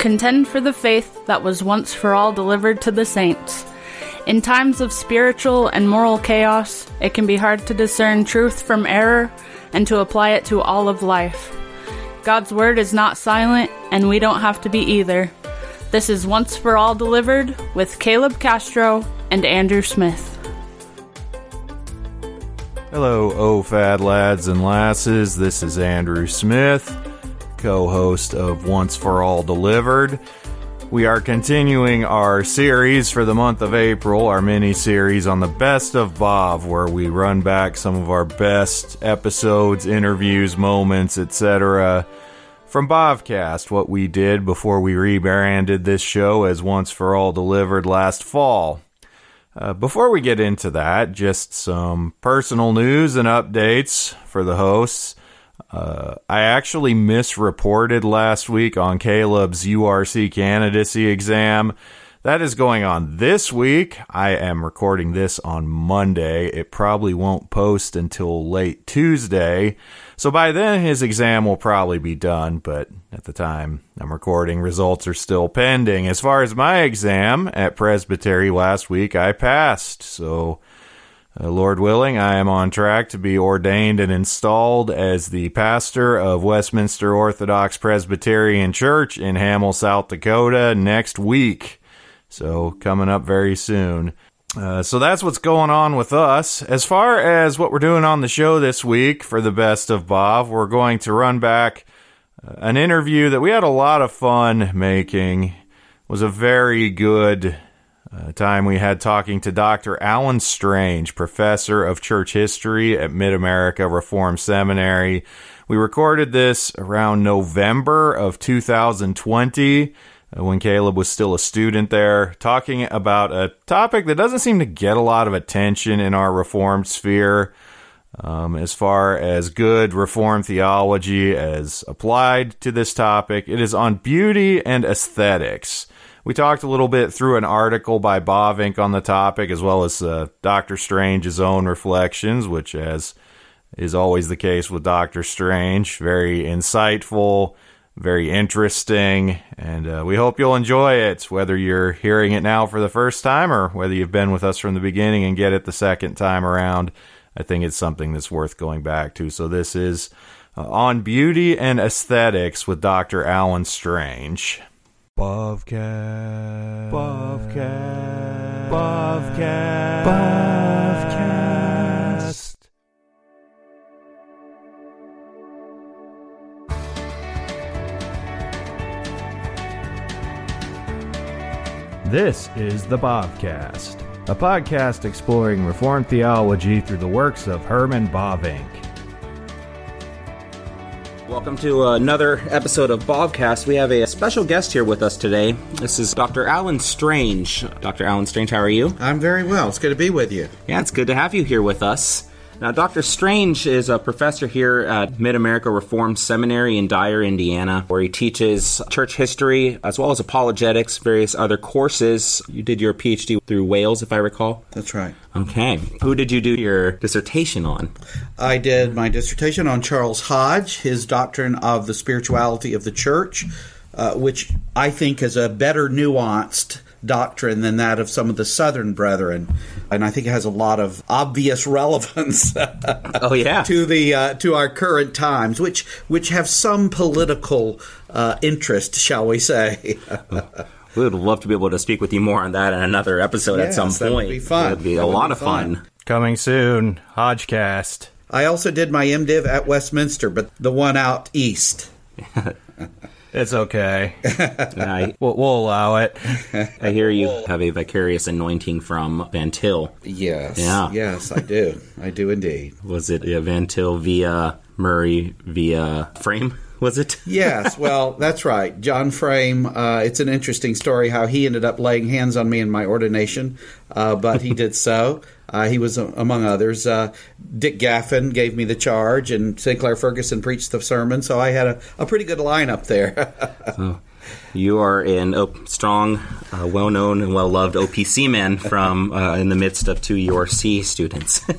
Contend for the faith that was once for all delivered to the saints. In times of spiritual and moral chaos, it can be hard to discern truth from error and to apply it to all of life. God's word is not silent, and we don't have to be either. This is Once for All Delivered with Caleb Castro and Andrew Smith. Hello, OFAD lads and lasses. This is Andrew Smith, co host of Once for All Delivered. We are continuing our series for the month of April, our mini series on the best of Bav, where we run back some of our best episodes, interviews, moments, etc. from Bavcast, what we did before we rebranded this show as Once for All Delivered last fall. Uh, before we get into that, just some personal news and updates for the hosts. Uh, I actually misreported last week on Caleb's URC candidacy exam. That is going on this week. I am recording this on Monday. It probably won't post until late Tuesday. So by then, his exam will probably be done, but at the time I'm recording, results are still pending. As far as my exam at Presbytery last week, I passed. So uh, Lord willing, I am on track to be ordained and installed as the pastor of Westminster Orthodox Presbyterian Church in Hamill, South Dakota next week. So, coming up very soon. Uh, so that's what's going on with us. As far as what we're doing on the show this week for the best of Bav, we're going to run back uh, an interview that we had a lot of fun making. It was a very good time we had talking to Dr. Alan Strange, professor of church history at Mid America Reformed Seminary. We recorded this around November of 2020 uh, when Caleb was still a student there, talking about a topic that doesn't seem to get a lot of attention in our Reformed sphere. Um, as far as good Reformed theology as applied to this topic, it is on beauty and aesthetics. We talked a little bit through an article by Bavinck on the topic, as well as uh, Doctor Strange's own reflections, which, as is always the case with Doctor Strange, very insightful, very interesting, and uh, we hope you'll enjoy it, whether you're hearing it now for the first time or whether you've been with us from the beginning and get it the second time around. I think it's something that's worth going back to. So, this is uh, on beauty and aesthetics with Dr. Alan Strange. Bobcat. Bobcat. Bobcat. Bavcast. This is the Bavcast, a podcast exploring Reformed theology through the works of Herman Bavinck. Welcome to another episode of Bavcast. We have a special guest here with us today. This is Dr. Alan Strange. Dr. Alan Strange, how are you? I'm very well. It's good to be with you. Yeah, it's good to have you here with us. Now, Dr. Strange is a professor here at Mid America Reformed Seminary in Dyer, Indiana, where he teaches church history as well as apologetics, various other courses. You did your PhD through Wales, if I recall. That's right. Okay. Who did you do your dissertation on? I did my dissertation on Charles Hodge, his doctrine of the spirituality of the church, uh, which I think is a better nuanced doctrine than that of some of the Southern brethren, and I think it has a lot of obvious relevance. Oh yeah, to the uh, to our current times, which which have some political uh, interest, shall we say? we would love to be able to speak with you more on that in another episode yes, at some that point. Would be fun. It would be that a would lot be of fun. fun. Coming soon, Hodgecast. I also did my MDiv at Westminster, but the one out east. It's okay. I, We'll, we'll allow it. I hear you have a vicarious anointing from Van Til. Yes. Yeah. Yes, I do. I do indeed. Was it Van Til via Murray via Frame? Was it? yes, well, that's right. John Frame, uh, it's an interesting story how he ended up laying hands on me in my ordination, uh, but he did so. Uh, he was, uh, among others. Uh, Dick Gaffin gave me the charge, and Sinclair Ferguson preached the sermon, so I had a, a pretty good lineup there. You are an op- strong, uh, well known, and well loved OPC man from uh, in the midst of two URC students.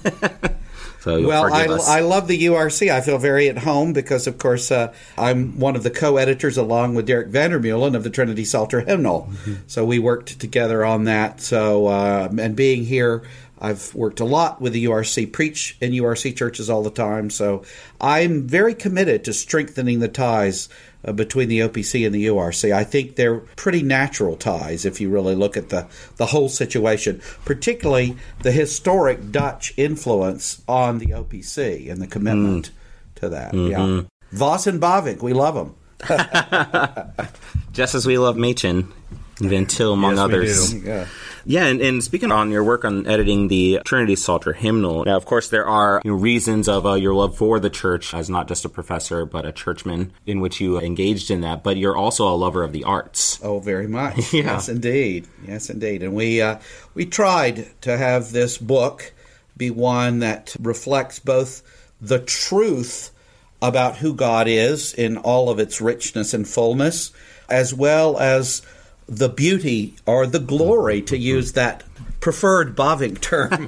So well, I. I love the URC. I feel very at home because, of course, uh, I'm one of the co-editors along with Derek Vandermeulen of the Trinity Psalter Hymnal. Mm-hmm. So we worked together on that. So uh, and being here. I've worked a lot with the URC, preach in URC churches all the time. So I'm very committed to strengthening the ties uh, between the OPC and the URC. I think they're pretty natural ties if you really look at the, the whole situation, particularly the historic Dutch influence on the OPC and the commitment mm. to that. Mm-hmm. Yeah. Vos and Bavinck, we love them. Just as we love Machen Van Til, among yes, others. Yeah. Yeah, and, and, speaking on your work on editing the Trinity Psalter hymnal, now, of course, there are you know, reasons of uh, your love for the church as not just a professor, but a churchman in which you engaged in that. But you're also a lover of the arts. Oh, very much. yeah. Yes, indeed. Yes, indeed. And we uh, we tried to have this book be one that reflects both the truth about who God is in all of its richness and fullness, as well as the beauty or the glory, to use that preferred Bavinck term,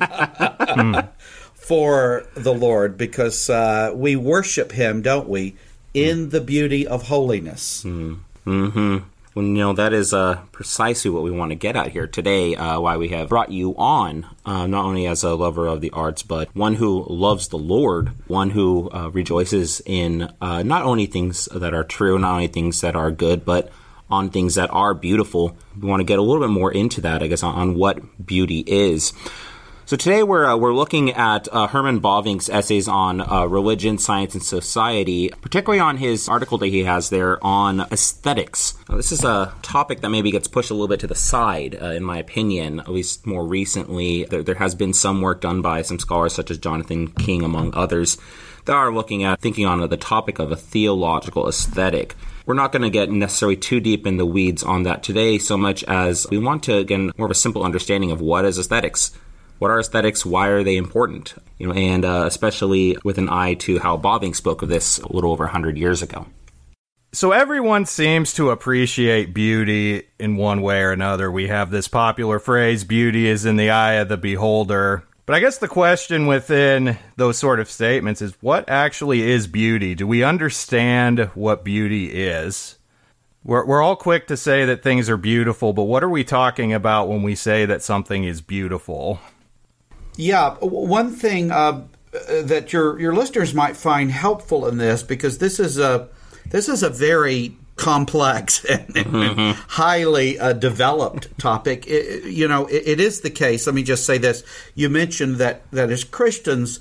for the Lord, because uh, we worship Him, don't we, in the beauty of holiness. Mm-hmm. Well, you know, that is uh, precisely what we want to get at here today, uh, why we have brought you on, uh, not only as a lover of the arts, but one who loves the Lord, one who uh, rejoices in uh, not only things that are true, not only things that are good, but on things that are beautiful. We want to get a little bit more into that, I guess, on, on what beauty is. So today we're uh, we're looking at uh, Herman Bavinck's essays on uh, religion, science, and society, particularly on his article that he has there on aesthetics. Now, this is a topic that maybe gets pushed a little bit to the side, uh, in my opinion. At least more recently, there, there has been some work done by some scholars such as Jonathan King, among others, that are looking at thinking on the topic of a theological aesthetic. We're not going to get necessarily too deep in the weeds on that today, so much as we want to again, more of a simple understanding of what is aesthetics. What are aesthetics? Why are they important? You know, and uh, especially with an eye to how Bavinck spoke of this a little over 100 years ago. So everyone seems to appreciate beauty in one way or another. We have this popular phrase, beauty is in the eye of the beholder. But I guess the question within those sort of statements is what actually is beauty? Do we understand what beauty is? We're, we're all quick to say that things are beautiful, but what are we talking about when we say that something is beautiful? Yeah, one thing uh, that your your listeners might find helpful in this because this is a this is a very complex and mm-hmm. highly uh, developed topic. It, you know, it, it is the case. Let me just say this: you mentioned that that as Christians,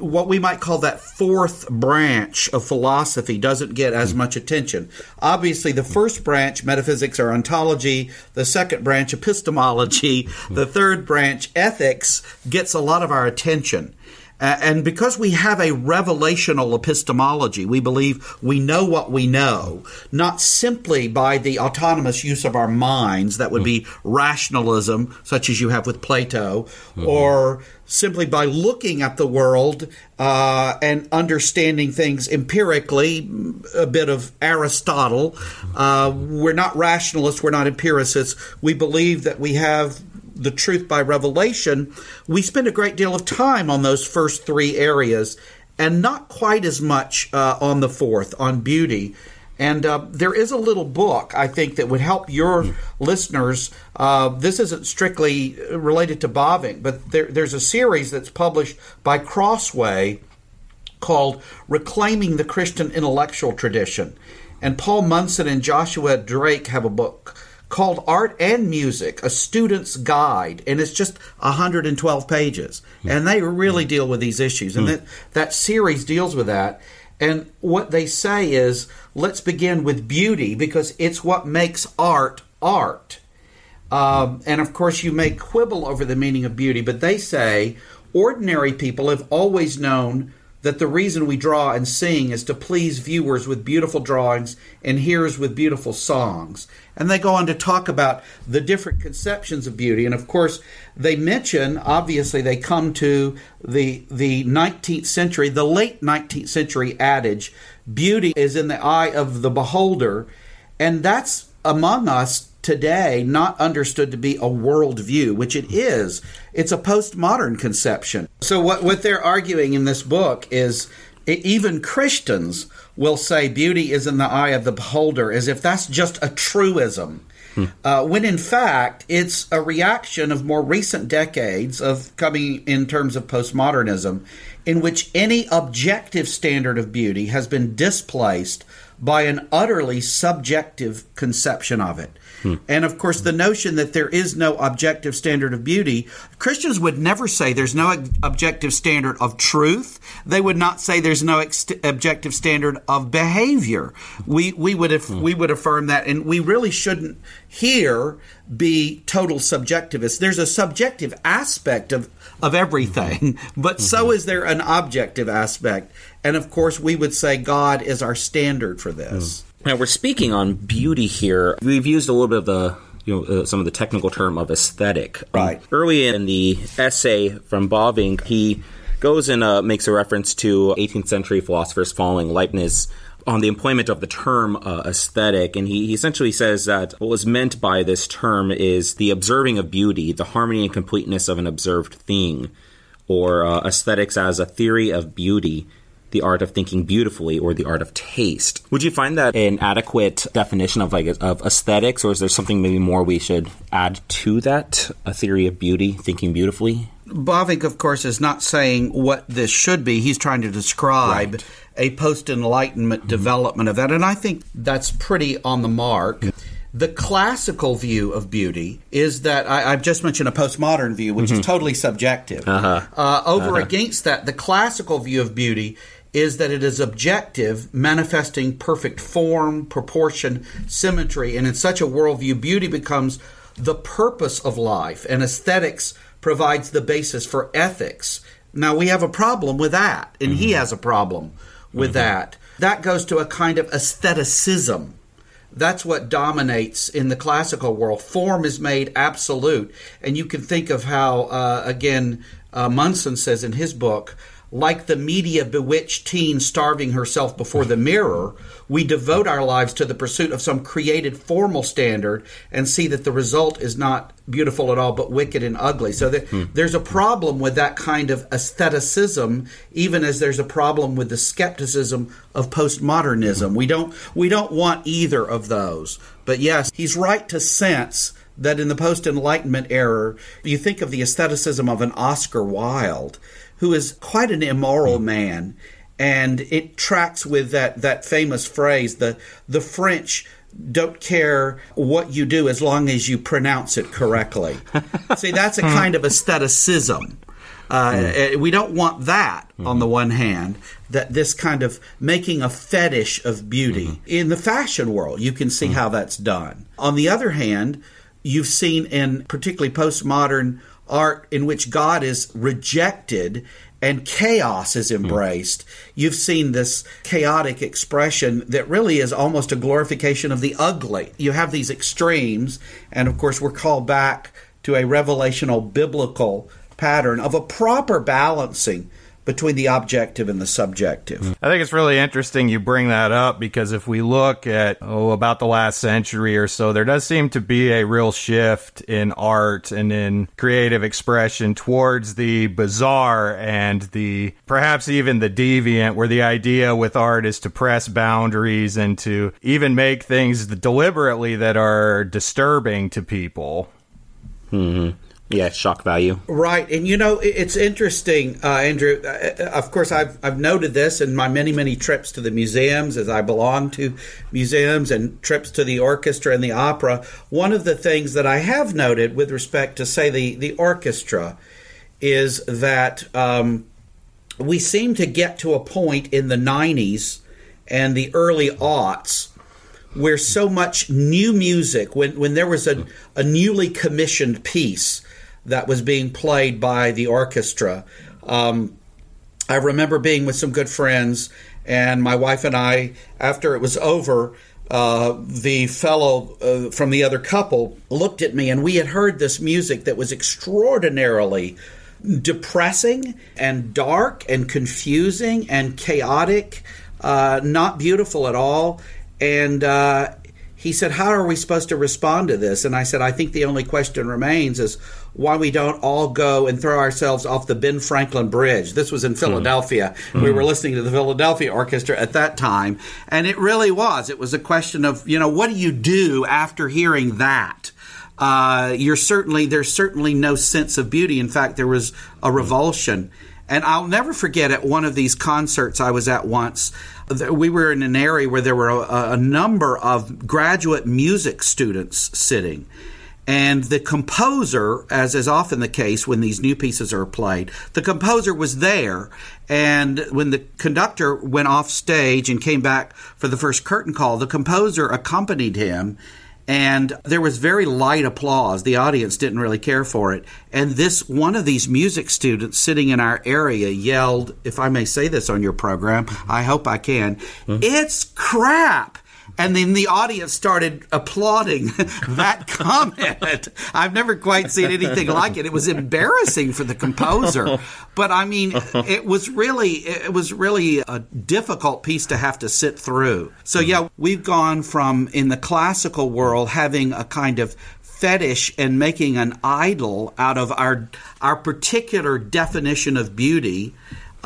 what we might call that fourth branch of philosophy doesn't get as much attention. Obviously, the first branch, metaphysics or ontology, the second branch, epistemology, the third branch, ethics, gets a lot of our attention. Uh, and because we have a revelational epistemology, we believe we know what we know, not simply by the autonomous use of our minds, that would be rationalism, such as you have with Plato, mm-hmm. or simply by looking at the world uh, and understanding things empirically, a bit of Aristotle. Uh, we're not rationalists, we're not empiricists. We believe that we have the truth by revelation, we spend a great deal of time on those first three areas and not quite as much uh, on the fourth, on beauty. And uh, there is a little book, I think, that would help your mm. listeners. Uh, this isn't strictly related to Bavinck, but there, there's a series that's published by Crossway called Reclaiming the Christian Intellectual Tradition. And Paul Munson and Joshua Drake have a book called Art and Music, a student's guide, and it's just 112 pages. Hmm. And they really hmm. deal with these issues. And hmm. that, that series deals with that. And what they say is let's begin with beauty because it's what makes art art. Um, and of course, you may quibble over the meaning of beauty, but they say ordinary people have always known that the reason we draw and sing is to please viewers with beautiful drawings and hearers with beautiful songs. And they go on to talk about the different conceptions of beauty. And of course, they mention, obviously, they come to the, the 19th century, the late 19th century adage beauty is in the eye of the beholder. And that's among us today not understood to be a worldview, which it is. It's a postmodern conception. So, what, what they're arguing in this book is even Christians will say beauty is in the eye of the beholder as if that's just a truism. Uh, when in fact it's a reaction of more recent decades of coming in terms of postmodernism, in which any objective standard of beauty has been displaced by an utterly subjective conception of it. Hmm. And of course, the notion that there is no objective standard of beauty, Christians would never say there's no objective standard of truth. They would not say there's no ex- objective standard of behavior. We we would have, hmm. we would affirm that, and we really shouldn't here be total subjectivists. There's a subjective aspect of of everything, but mm-hmm. so is there an objective aspect. And of course, we would say God is our standard for this. Mm. Now we're speaking on beauty here. We've used a little bit of the you know uh, some of the technical term of aesthetic. Right. Um, early in the essay from Bavinck, he goes and uh, makes a reference to 18th century philosophers following Leibniz on the employment of the term uh, aesthetic, and he, he, essentially says that what was meant by this term is the observing of beauty, the harmony and completeness of an observed thing, or uh, aesthetics as a theory of beauty the art of thinking beautifully or the art of taste. Would you find that an adequate definition of like of aesthetics, or is there something maybe more we should add to that? A theory of beauty, thinking beautifully. Bavinck, of course, is not saying what this should be. He's trying to describe right. a post Enlightenment mm-hmm. development of that, and I think that's pretty on the mark. The classical view of beauty is that I, have just mentioned a postmodern view, which mm-hmm. is totally subjective. Uh-huh. Uh, over uh-huh. against that, the classical view of beauty is that it is objective, manifesting perfect form, proportion, symmetry, and in such a worldview, beauty becomes the purpose of life, and aesthetics provides the basis for ethics. Now, we have a problem with that, and mm-hmm. he has a problem with mm-hmm. that. That goes to a kind of aestheticism. That's what dominates in the classical world. Form is made absolute. And you can think of how, uh, again, uh, Munson says in his book, like the media bewitched teen starving herself before the mirror, we devote our lives to the pursuit of some created formal standard and see that the result is not beautiful at all, but wicked and ugly. So hmm. there's a problem with that kind of aestheticism, even as there's a problem with the skepticism of postmodernism. We don't we don't want either of those. But yes, he's right to sense that in the post Enlightenment era, you think of the aestheticism of an Oscar Wilde who is quite an immoral man. And it tracks with that, that famous phrase the, the French don't care what you do as long as you pronounce it correctly. See, that's a kind of aestheticism. Uh, mm. We don't want that mm-hmm. on the one hand, that this kind of making a fetish of beauty. Mm-hmm. In the fashion world, you can see mm-hmm. how that's done. On the other hand, you've seen in particularly postmodern art in which God is rejected and chaos is hmm. embraced. Mm. You've seen this chaotic expression that really is almost a glorification of the ugly. You have these extremes, and of course, we're called back to a revelational biblical pattern of a proper balancing between the objective and the subjective. I think it's really interesting you bring that up because if we look at, oh, about the last century or so, there does seem to be a real shift in art and in creative expression towards the bizarre and the perhaps even the deviant, where the idea with art is to press boundaries and to even make things deliberately that are disturbing to people. Mm-hmm. Yeah, shock value. Right, and you know it's interesting, uh, Andrew. Uh, uh, of course, I've I've noted this in my many many trips to the museums, as I belong to museums and trips to the orchestra and the opera. One of the things that I have noted with respect to say the the orchestra is that um, we seem to get to a point in the '90s and the early aughts where so much new music, when when there was a, a newly commissioned piece that was being played by the orchestra. Um, I remember being with some good friends, and my wife and I, after it was over, uh, the fellow uh, from the other couple looked at me, and we had heard this music that was extraordinarily depressing and dark and confusing and chaotic, uh, not beautiful at all. And uh, he said, How are we supposed to respond to this? And I said, I think the only question remains is why we don't all go and throw ourselves off the Ben Franklin Bridge. This was in hmm. Philadelphia. Mm-hmm. We were listening to the Philadelphia Orchestra at that time. And it really was. It was a question of, you know, what do you do after hearing that? Uh, you're certainly, there's certainly no sense of beauty. In fact, there was a revulsion. And I'll never forget at one of these concerts I was at once, we were in an area where there were a, a number of graduate music students sitting. And the composer, as is often the case when these new pieces are played, the composer was there. And when the conductor went off stage and came back for the first curtain call, the composer accompanied him and there was very light applause. The audience didn't really care for it. And this one of these music students sitting in our area yelled, if I may say this on your program, I hope I can, mm-hmm. it's crap. And then the audience started applauding that comment. I've never quite seen anything like it. It was embarrassing for the composer, but I mean, it was really it was really a difficult piece to have to sit through. So yeah, we've gone from in the classical world having a kind of fetish and making an idol out of our our particular definition of beauty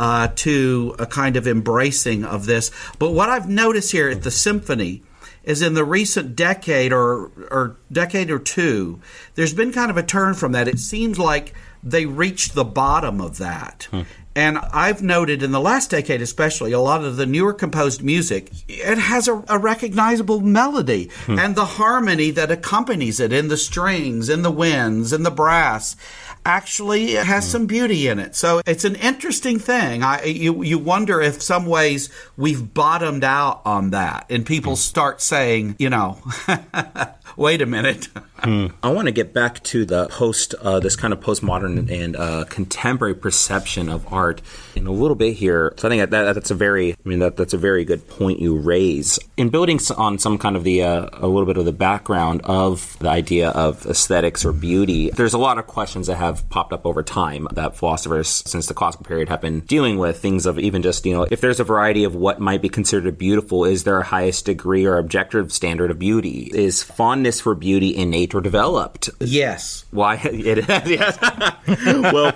uh, to a kind of embracing of this. But what I've noticed here at the symphony is in the recent decade or or decade or two, there's been kind of a turn from that. It seems like they reached the bottom of that. Hmm. And I've noted in the last decade, especially, a lot of the newer composed music, it has a, a recognizable melody hmm. and the harmony that accompanies it in the strings, in the winds, in the brass actually it has some beauty in it. So it's an interesting thing. I, you, you wonder if some ways we've bottomed out on that and people start saying, you know, wait a minute. hmm. I want to get back to the post, uh, this kind of postmodern and uh, contemporary perception of art in a little bit here. So I think that, that's a very, I mean, that, that's a very good point you raise. In building on some kind of the, uh, a little bit of the background of the idea of aesthetics or beauty, there's a lot of questions that have popped up over time that philosophers since the classical period have been dealing with. Things of even just, you know, if there's a variety of what might be considered beautiful, is there a highest degree or objective standard of beauty? Is fondness for beauty innate or developed? Yes. Why? It is, yes. well,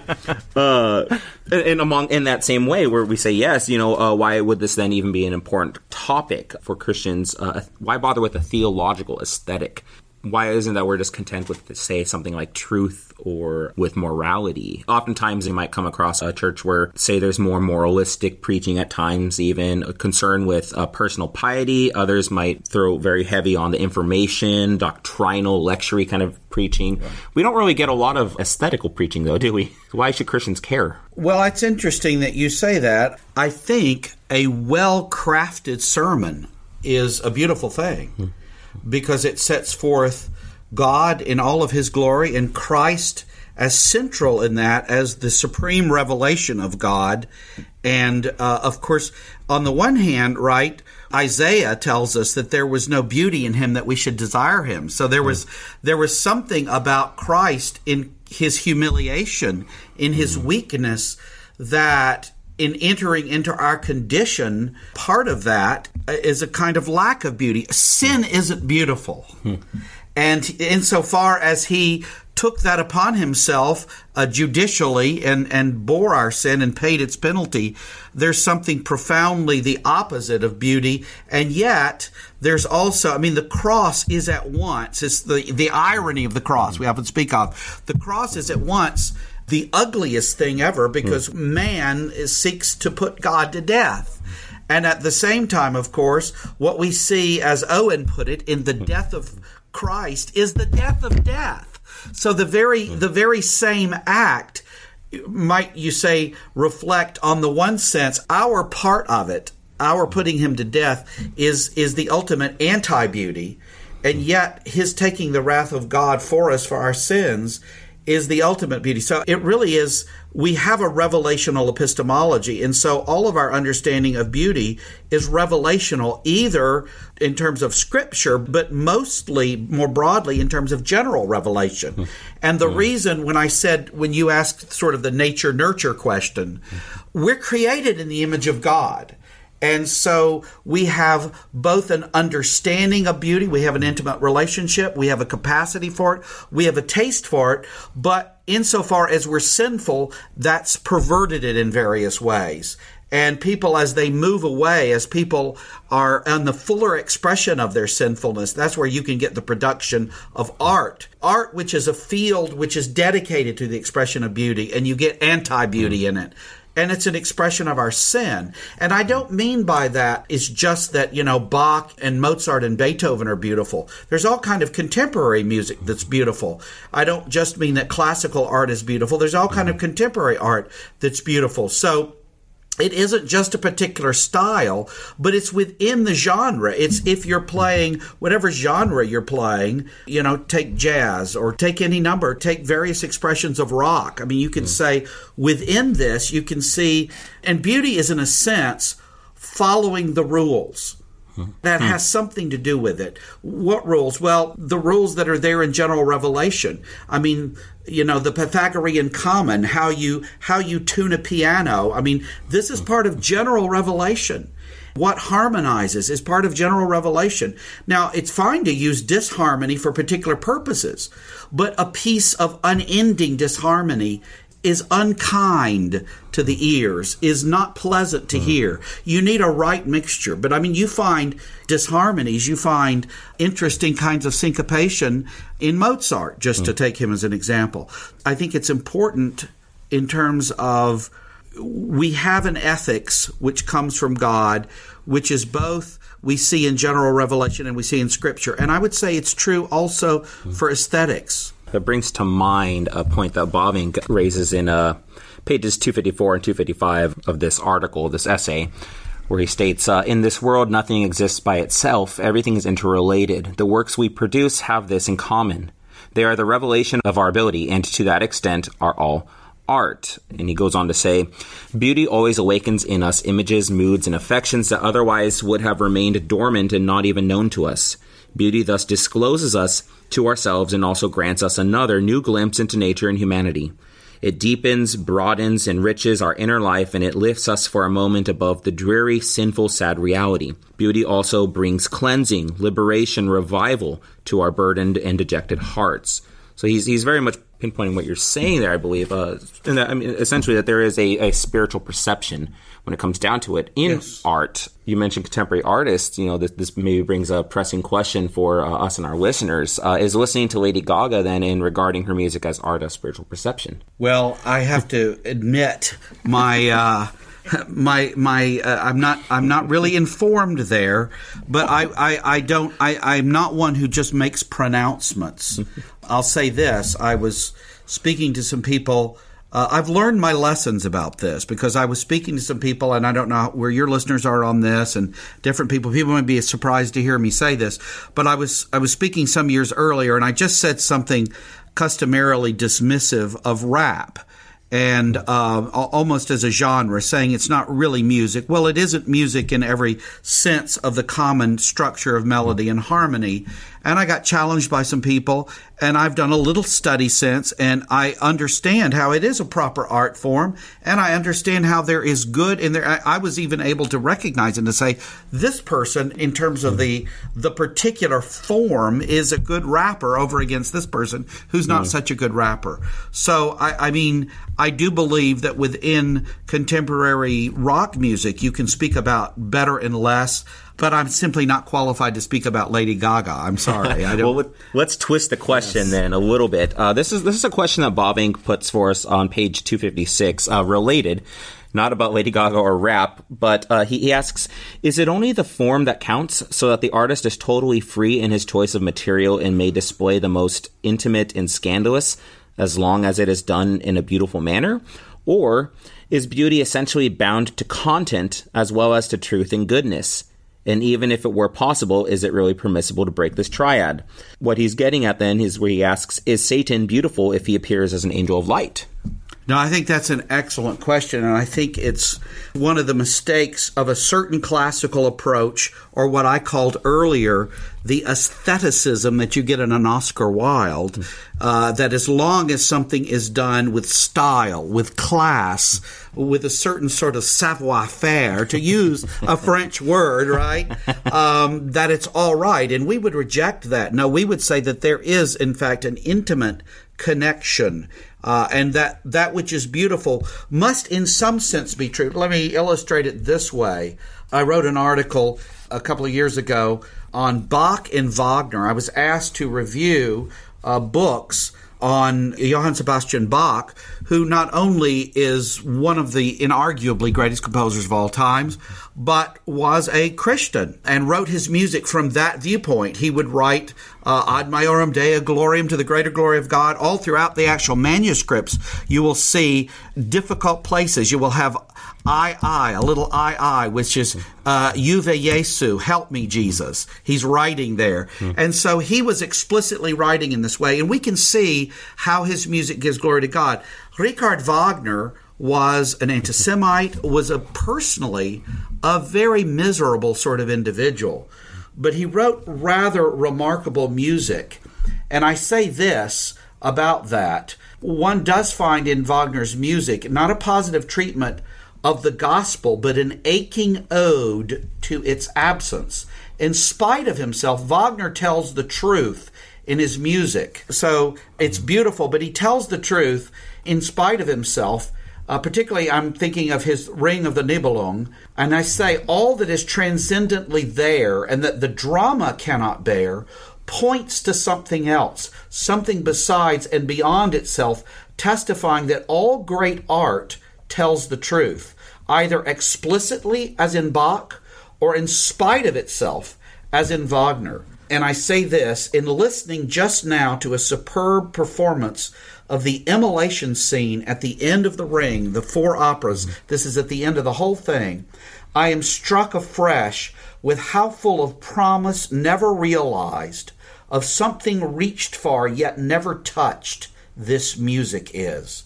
uh, and among in that same way, where we say yes, you know, uh, why would this then even be an important topic for Christians? Uh, why bother with a theological aesthetic? Why isn't that we're just content with say something like truth or with morality? Oftentimes you might come across a church where say there's more moralistic preaching at times even a concern with uh, personal piety. Others might throw very heavy on the information doctrinal lecture kind of preaching. We don't really get a lot of aesthetical preaching though do we? Why should christians care? Well it's interesting that you say that. I think a well crafted sermon is a beautiful thing. hmm because it sets forth God in all of his glory and Christ as central in that as the supreme revelation of God. And uh, of course, on the one hand, right, Isaiah tells us that there was no beauty in him that we should desire him. So there was there was something about Christ in his humiliation, in his weakness that in entering into our condition, part of that is a kind of lack of beauty. Sin isn't beautiful. And insofar as he took that upon himself uh, judicially and, and bore our sin and paid its penalty, there's something profoundly the opposite of beauty. And yet, there's also, I mean, the cross is at once, it's the, the irony of the cross we often speak of. The cross is at once the ugliest thing ever because mm. man seeks to put God to death. And at the same time, of course, what we see, as Owen put it, in the hmm. death of Christ is the death of death. So the very hmm. the very same act might you say reflect on the one sense our part of it, our hmm. putting him to death is is the ultimate anti beauty, and yet his taking the wrath of God for us for our sins is the ultimate beauty. So it really is, we have a revelational epistemology. And so all of our understanding of beauty is revelational, either in terms of scripture, but mostly more broadly in terms of general revelation. Mm. And the mm. reason when I said, when you asked sort of the nature nurture question, we're created in the image of God. And so we have both an understanding of beauty, we have an intimate relationship, we have a capacity for it, we have a taste for it, but insofar as we're sinful, that's perverted it in various ways. And people, as they move away, as people are on the fuller expression of their sinfulness, that's where you can get the production of art. Art, which is a field which is dedicated to the expression of beauty, and you get anti beauty in it and it's an expression of our sin. And I don't mean by that it's just that, you know, Bach and Mozart and Beethoven are beautiful. There's all kind of contemporary music that's beautiful. I don't just mean that classical art is beautiful. There's all kind of mm-hmm. contemporary art that's beautiful. So it isn't just a particular style, but it's within the genre. It's if you're playing whatever genre you're playing, you know, take jazz or take any number, take various expressions of rock. I mean, you can mm. say within this, you can see, and beauty is in a sense following the rules. That has something to do with it. What rules? Well, the rules that are there in general revelation. I mean, you know, the Pythagorean comma, how you how you tune a piano. I mean, this is part of general revelation. What harmonizes is part of general revelation. Now, it's fine to use disharmony for particular purposes, but a piece of unending disharmony is unkind to the ears, is not pleasant to mm. hear. You need a right mixture. But I mean, you find disharmonies, you find interesting kinds of syncopation in Mozart, just mm. to take him as an example. I think it's important in terms of we have an ethics which comes from God, which is both we see in general revelation and we see in scripture. And I would say it's true also mm. for aesthetics that brings to mind a point that Bavinck raises in uh, pages 254 and 255 of this article, this essay, where he states uh, In this world, nothing exists by itself, everything is interrelated. The works we produce have this in common. They are the revelation of our ability, and to that extent are all art. And he goes on to say, Beauty always awakens in us images, moods, and affections that otherwise would have remained dormant and not even known to us. Beauty thus discloses us to ourselves and also grants us another new glimpse into nature and humanity. It deepens, broadens, enriches our inner life, and it lifts us for a moment above the dreary, sinful, sad reality. Beauty also brings cleansing, liberation, revival to our burdened and dejected hearts. So he's, he's very much pinpointing what you're saying there, I believe. Uh, and that, I mean, essentially, that there is a, a spiritual perception when it comes down to it in yes. art. You mentioned contemporary artists. You know, this, this maybe brings a pressing question for uh, us and our listeners: uh, Is listening to Lady Gaga then in regarding her music as art of spiritual perception? Well, I have to admit my. Uh, my my uh, I'm not I'm not really informed there, but I, I, I don't I, I'm not one who just makes pronouncements. I'll say this: I was speaking to some people uh, I've learned my lessons about this because I was speaking to some people, and I don't know where your listeners are on this, and different people. People might be surprised to hear me say this, but I was I was speaking some years earlier, and I just said something customarily dismissive of rap and uh, almost as a genre, saying it's not really music. Well, it isn't music in every sense of the common structure of melody and harmony. And I got challenged by some people, and I've done a little study since, and I understand how it is a proper art form, and I understand how there is good in there. I, I was even able to recognize and to say this person, in terms of the the particular form, is a good rapper over against this person who's not mm. such a good rapper. So I, I mean, I do believe that within contemporary rock music, you can speak about better and less but I'm simply not qualified to speak about Lady Gaga. I'm sorry. I don't. well, let's twist the question yes. then a little bit. Uh, this is this is a question that Bavinck puts for us on page 256, uh, related. Not about Lady Gaga or rap, but uh, he, he asks Is it only the form that counts so that the artist is totally free in his choice of material and may display the most intimate and scandalous as long as it is done in a beautiful manner? Or is beauty essentially bound to content as well as to truth and goodness? And even if it were possible, is it really permissible to break this triad? What he's getting at then is where he asks, is Satan beautiful if he appears as an angel of light? No, I think that's an excellent question. And I think it's one of the mistakes of a certain classical approach, or what I called earlier the aestheticism that you get in an Oscar Wilde, uh, that as long as something is done with style, with class, with a certain sort of savoir faire, to use a French word, right? Um, that it's all right. And we would reject that. No, we would say that there is, in fact, an intimate connection. Uh, and that that which is beautiful must, in some sense, be true. Let me illustrate it this way. I wrote an article a couple of years ago on Bach and Wagner. I was asked to review uh, books on Johann Sebastian Bach, who not only is one of the inarguably greatest composers of all times, but was a Christian and wrote his music from that viewpoint. He would write uh, Ad Maiorem Dei Gloriam to the greater glory of God. All throughout the actual manuscripts, you will see difficult places. You will have I, I, a little I, I, which is uh, Juva Jesu, help me, Jesus. He's writing there. Mm. And so he was explicitly writing in this way. And we can see how his music gives glory to God. Richard Wagner was an anti Semite, was a personally a very miserable sort of individual. But he wrote rather remarkable music. And I say this about that. One does find in Wagner's music not a positive treatment of the gospel, but an aching ode to its absence. In spite of himself, Wagner tells the truth in his music. So it's beautiful, but he tells the truth in spite of himself. Uh, particularly, I'm thinking of his Ring of the Nibelung, and I say all that is transcendently there and that the drama cannot bear points to something else, something besides and beyond itself, testifying that all great art tells the truth either explicitly, as in Bach, or in spite of itself, as in Wagner. And I say this in listening just now to a superb performance of the immolation scene at the end of The Ring, the four operas. This is at the end of the whole thing. I am struck afresh with how full of promise never realized, of something reached for yet never touched, this music is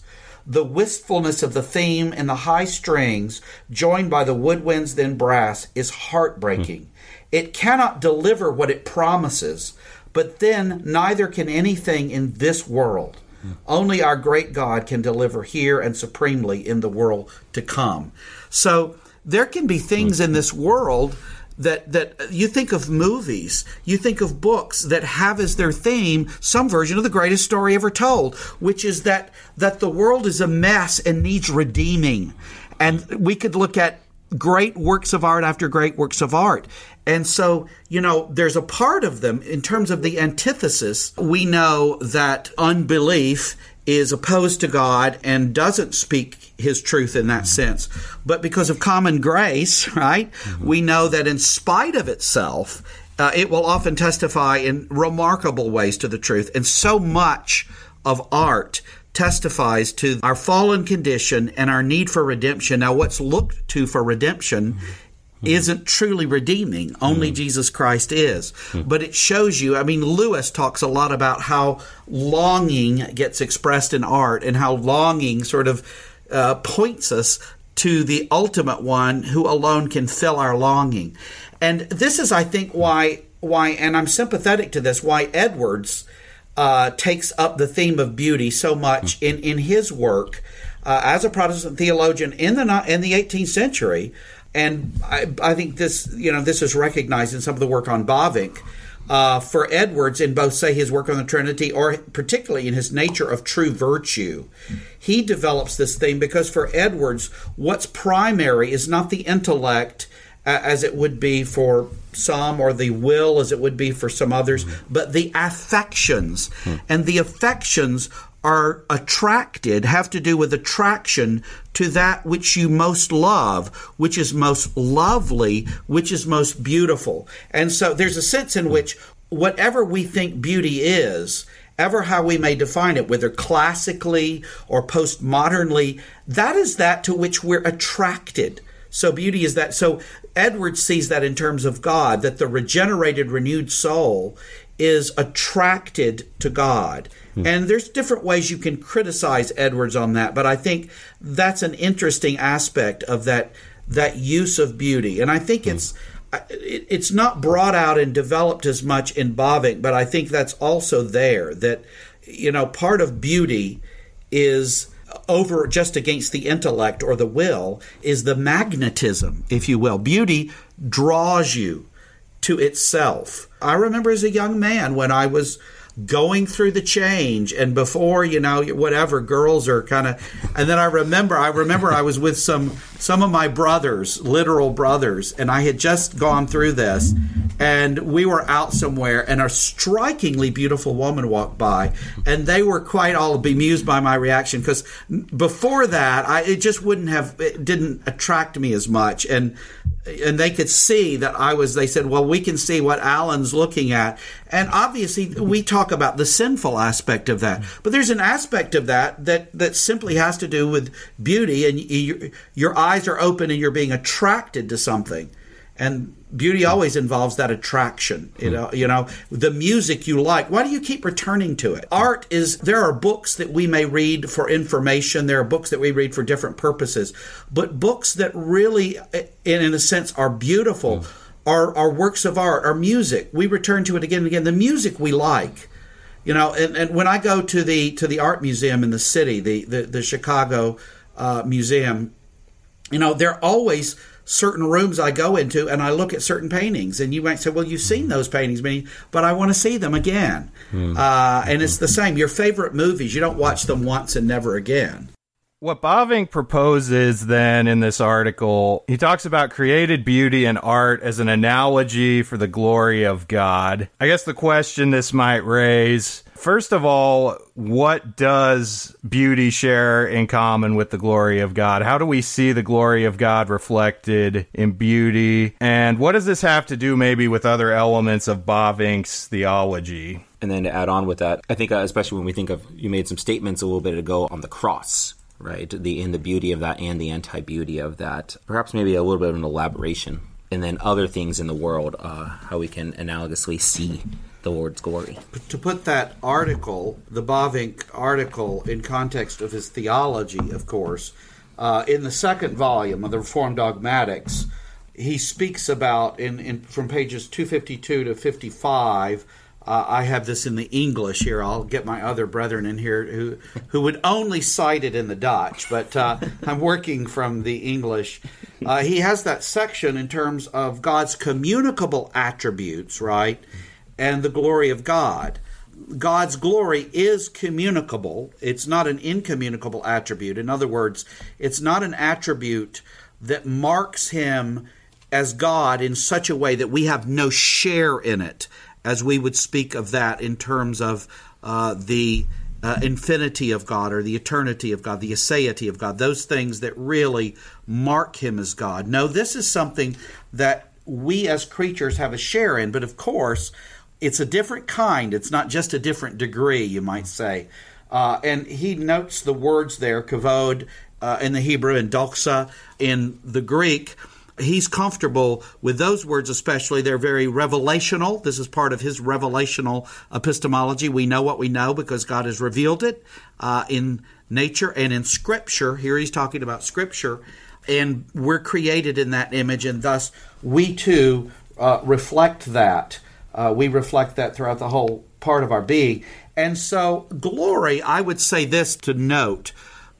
the wistfulness of the theme and the high strings, joined by the woodwinds then brass, is heartbreaking. Mm. It cannot deliver what it promises, but then neither can anything in this world. Only our great God can deliver here and supremely in the world to come. So there can be things in this world that that you think of movies, you think of books that have as their theme some version of the greatest story ever told, which is that that the world is a mess and needs redeeming. And we could look at great works of art after great works of art. And so, you know, there's a part of them in terms of the antithesis. We know that unbelief is opposed to God and doesn't speak his truth in that sense. But because of common grace, right, mm-hmm. we know that in spite of itself, uh, it will often testify in remarkable ways to the truth. And so much of art testifies to our fallen condition and our need for redemption. Now, what's looked to for redemption mm-hmm. isn't truly redeeming. Only mm. Jesus Christ is. Mm. But it shows you, I mean, Lewis talks a lot about how longing gets expressed in art and how longing sort of uh, points us to the ultimate one who alone can fill our longing. And this is, I think, why, why, and I'm sympathetic to this, why Edwards uh, takes up the theme of beauty so much in, in his work uh, as a Protestant theologian in the in the 18th century. And I, I think this, you know, this is recognized in some of the work on Bavinck. Uh, for Edwards, in both, say, his work on the Trinity or particularly in his nature of true virtue, he develops this theme because for Edwards, what's primary is not the intellect as it would be for some, or the will as it would be for some others, mm-hmm. but the affections. Mm-hmm. And the affections are attracted, have to do with attraction to that which you most love, which is most lovely, which is most beautiful. And so there's a sense in which whatever we think beauty is, ever how we may define it, whether classically or postmodernly, that is that to which we're attracted. So beauty is that. So Edwards sees that in terms of God, that the regenerated, renewed soul is attracted to God. Hmm. And there's different ways you can criticize Edwards on that, but I think that's an interesting aspect of that that use of beauty. And I think hmm. it's it's not brought out and developed as much in Bavinck, but I think that's also there that you know part of beauty is over just against the intellect or the will is the magnetism, if you will. Beauty draws you to itself. I remember as a young man when I was going through the change and before you know whatever girls are kind of and then i remember i remember i was with some some of my brothers literal brothers and i had just gone through this and we were out somewhere and a strikingly beautiful woman walked by and they were quite all bemused by my reaction because before that i it just wouldn't have it didn't attract me as much and and they could see that I was, they said, well, we can see what Alan's looking at. And obviously, we talk about the sinful aspect of that. But there's an aspect of that that, that simply has to do with beauty, and you, your eyes are open and you're being attracted to something. And beauty always involves that attraction you know you know the music you like. Why do you keep returning to it? Art is there are books that we may read for information. There are books that we read for different purposes. But books that really in, in a sense are beautiful mm. are, are works of art are music. We return to it again and again. The music we like you know and, and when i go to the to the art museum in the city the the, the chicago uh, museum you know there are always certain rooms I go into and I look at certain paintings, and you might say, "Well, you've seen those paintings, but I want to see them again." Mm. Uh, and it's the same. Your favorite movies, you don't watch them once and never again. What Bavinck proposes then in this article, he talks about created beauty and art as an analogy for the glory of God. I guess the question this might raise First of all, what does beauty share in common with the glory of God? How do we see the glory of God reflected in beauty? And what does this have to do maybe with other elements of Bavinck's theology? And then to add on with that, I think uh, especially when we think of you made some statements a little bit ago on the cross, right? The in the beauty of that and the anti beauty of that. Perhaps maybe a little bit of an elaboration, and then other things in the world, uh, how we can analogously see the Lord's glory. To put that article, the Bavinck article, in context of his theology, of course, uh, in the second volume of the Reformed Dogmatics, he speaks about in, in from pages 252 to 55. Uh, I have this in the English here. I'll get my other brethren in here who who would only cite it in the Dutch, but uh, I'm working from the English. Uh, he has that section in terms of God's communicable attributes, right? and the glory of God. God's glory is communicable. It's not an incommunicable attribute. In other words, it's not an attribute that marks him as God in such a way that we have no share in it, as we would speak of that in terms of uh, the uh, infinity of God or the eternity of God, the aseity of God, those things that really mark him as God. No, this is something that we as creatures have a share in, but of course, it's a different kind. It's not just a different degree, you might say. Uh, and he notes the words there, kavod uh, in the Hebrew and doxa in the Greek. He's comfortable with those words, especially. They're very revelational. This is part of his revelational epistemology. We know what we know because God has revealed it uh, in nature and in Scripture. Here he's talking about Scripture. And we're created in that image, and thus we too uh, reflect that. Uh, we reflect that throughout the whole part of our being. And so, glory, I would say this to note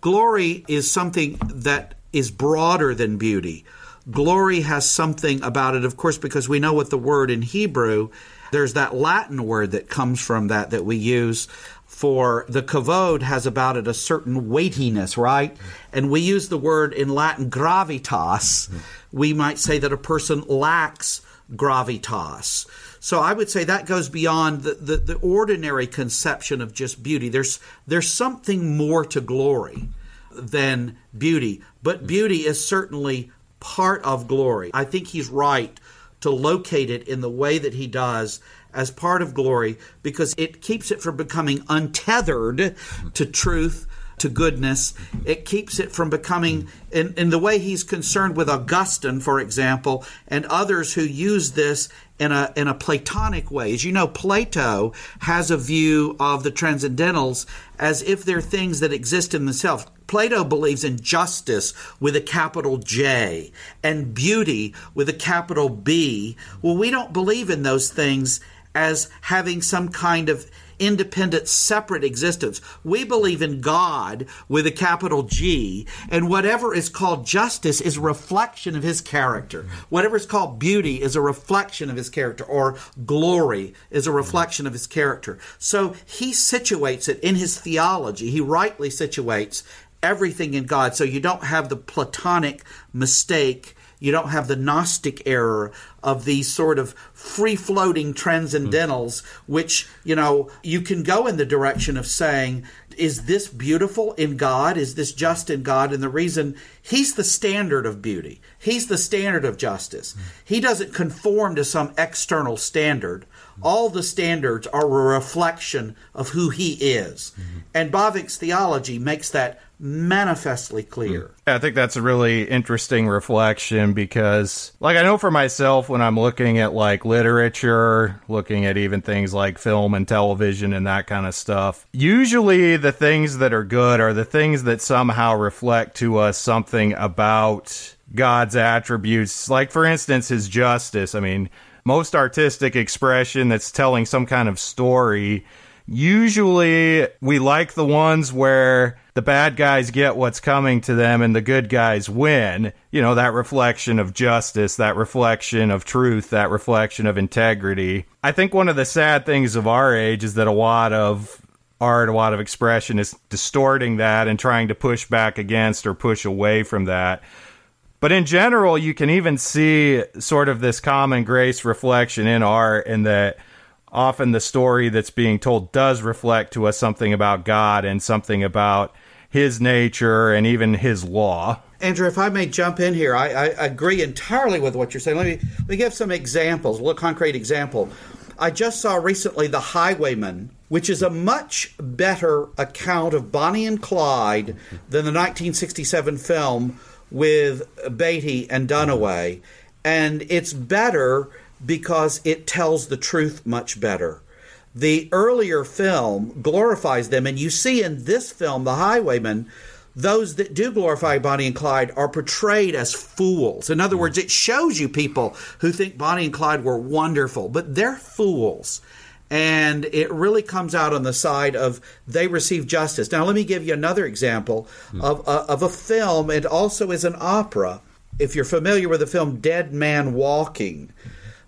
glory is something that is broader than beauty. Glory has something about it, of course, because we know what the word in Hebrew, there's that Latin word that comes from that that we use for the kavod has about it a certain weightiness, right? And we use the word in Latin gravitas. We might say that a person lacks gravitas. So I would say that goes beyond the, the, the, ordinary conception of just beauty. There's there's something more to glory than beauty, but beauty is certainly part of glory. I think he's right to locate it in the way that he does as part of glory because it keeps it from becoming untethered to truth to goodness. It keeps it from becoming, in, in the way he's concerned with Augustine, for example, and others who use this in a, in a Platonic way. As you know, Plato has a view of the transcendentals as if they're things that exist in themselves. Plato believes in justice with a capital J and beauty with a capital B. Well, we don't believe in those things as having some kind of independent, separate existence. We believe in God with a capital G, and whatever is called justice is a reflection of his character. Whatever is called beauty is a reflection of his character, or glory is a reflection of his character. So he situates it in his theology. He rightly situates everything in God. So you don't have the Platonic mistake. You don't have the Gnostic error of these sort of free floating transcendentals, which, you know, you can go in the direction of saying, is this beautiful in God? Is this just in God? And the reason He's the standard of beauty, He's the standard of justice. He doesn't conform to some external standard. All the standards are a reflection of who He is. And Bavinck's theology makes that manifestly clear. I think that's a really interesting reflection because, like, I know for myself when I'm looking at like literature, looking at even things like film and television and that kind of stuff, usually the things that are good are the things that somehow reflect to us something about God's attributes. Like, for instance, his justice. I mean, most artistic expression that's telling some kind of story usually we like the ones where the bad guys get what's coming to them and the good guys win. You know, that reflection of justice, that reflection of truth, that reflection of integrity. I think one of the sad things of our age is that a lot of art, a lot of expression is distorting that and trying to push back against or push away from that. But in general, you can even see sort of this common grace reflection in art in that often the story that's being told does reflect to us something about God and something about his nature and even his law. Andrew, if I may jump in here, I, I agree entirely with what you're saying. Let me, let me give some examples, a little concrete example. I just saw recently The Highwaymen, which is a much better account of Bonnie and Clyde than the 1967 film with Beatty and Dunaway. And it's better because it tells the truth much better. The earlier film glorifies them, and you see in this film, The Highwaymen, those that do glorify Bonnie and Clyde are portrayed as fools. In other words, it shows you people who think Bonnie and Clyde were wonderful, but they're fools. And it really comes out on the side of they receive justice. Now, let me give you another example of, of a film. It also is an opera. If you're familiar with the film Dead Man Walking,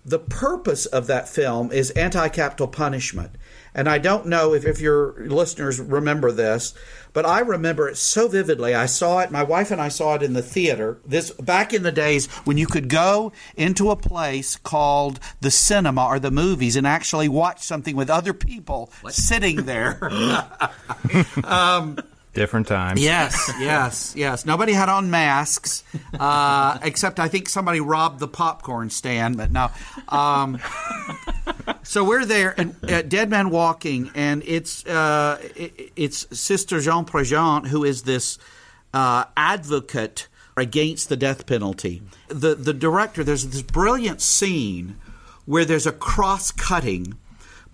the purpose of that film is anti capital punishment. And I don't know if, if your listeners remember this, but I remember it so vividly. I saw it, my wife and I saw it in the theater. This back in the days when you could go into a place called the cinema or the movies and actually watch something with other people what? sitting there. um, Different times. Yes, yes, yes. Nobody had on masks, uh, except I think somebody robbed the popcorn stand. But no. Um, so we're there, and uh, Dead Man Walking, and it's uh, it, it's Sister Jean Prejean who is this uh, advocate against the death penalty. The the director, there's this brilliant scene where there's a cross cutting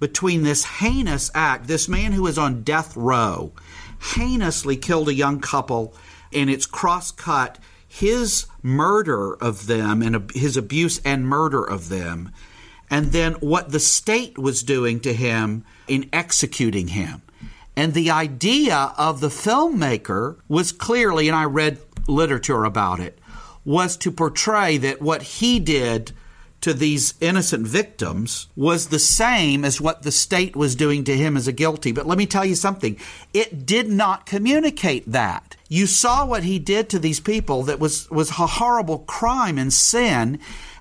between this heinous act, this man who is on death row heinously killed a young couple, and it's cross cut his murder of them and his abuse and murder of them, and then what the state was doing to him in executing him. And the idea of the filmmaker was clearly, and I read literature about it, was to portray that what he did to these innocent victims was the same as what the state was doing to him as a guilty. But let me tell you something it did not communicate that. You saw what he did to these people that was, was a horrible crime and sin.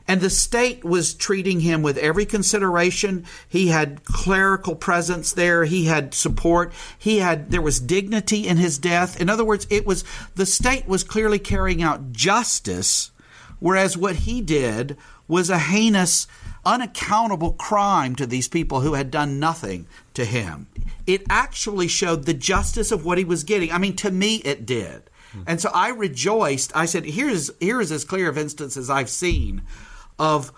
And the state was treating him with every consideration. He had clerical presence there. He had support. He had, there was dignity in his death. In other words, it was, the state was clearly carrying out justice, whereas what he did was a heinous, unaccountable crime to these people who had done nothing to him. It actually showed the justice of what he was getting. I mean, to me, it did. Hmm. And so I rejoiced. I said, here's, here's as clear of instance as I've seen of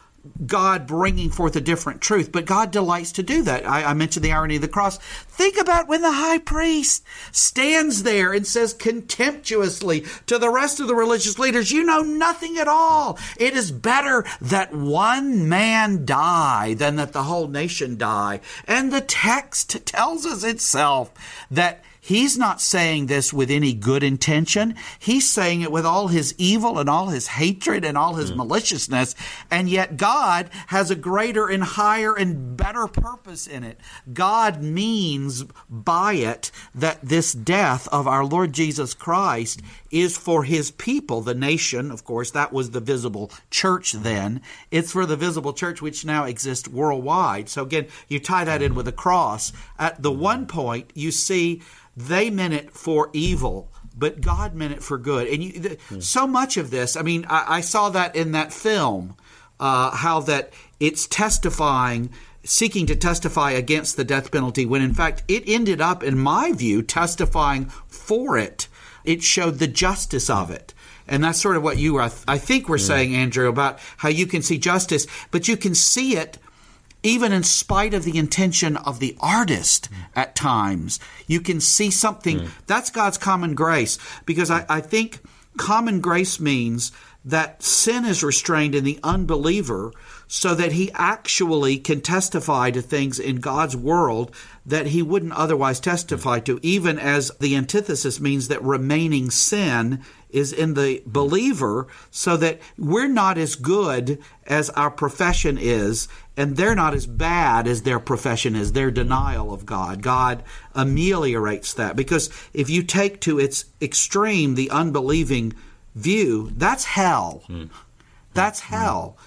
God bringing forth a different truth, but God delights to do that. I, I, mentioned the irony of the cross. Think about when the high priest stands there and says contemptuously to the rest of the religious leaders, You know nothing at all. It is better that one man die than that the whole nation die. And the text tells us itself that He's not saying this with any good intention. He's saying it with all his evil and all his hatred and all his mm. maliciousness. And yet God has a greater and higher and better purpose in it. God means by it that this death of our Lord Jesus Christ is for his people, the nation, of course, that was the visible church then. It's for the visible church which now exists worldwide. So again, you tie that in with the cross. At the one point, you see they meant it for evil, but God meant it for good. And you, the, mm. so much of this, I mean, I, I saw that in that film, uh, how that it's testifying, seeking to testify against the death penalty, when in fact it ended up, in my view, testifying for it. It showed the justice of it. And that's sort of what you, are, I think, were mm. saying, Andrew, about how you can see justice, but you can see it even in spite of the intention of the artist hmm. at times, you can see something. Mm. That's God's common grace. Because I, I think common grace means that sin is restrained in the unbeliever so that he actually can testify to things in God's world that he wouldn't otherwise testify hmm. to, even as the antithesis means that remaining sin is in the hmm. believer, so that we're not as good as our profession is, and they're not as bad as their profession is, their denial of God. God ameliorates that because if you take to its extreme the unbelieving view, that's hell. Mm. That's hell.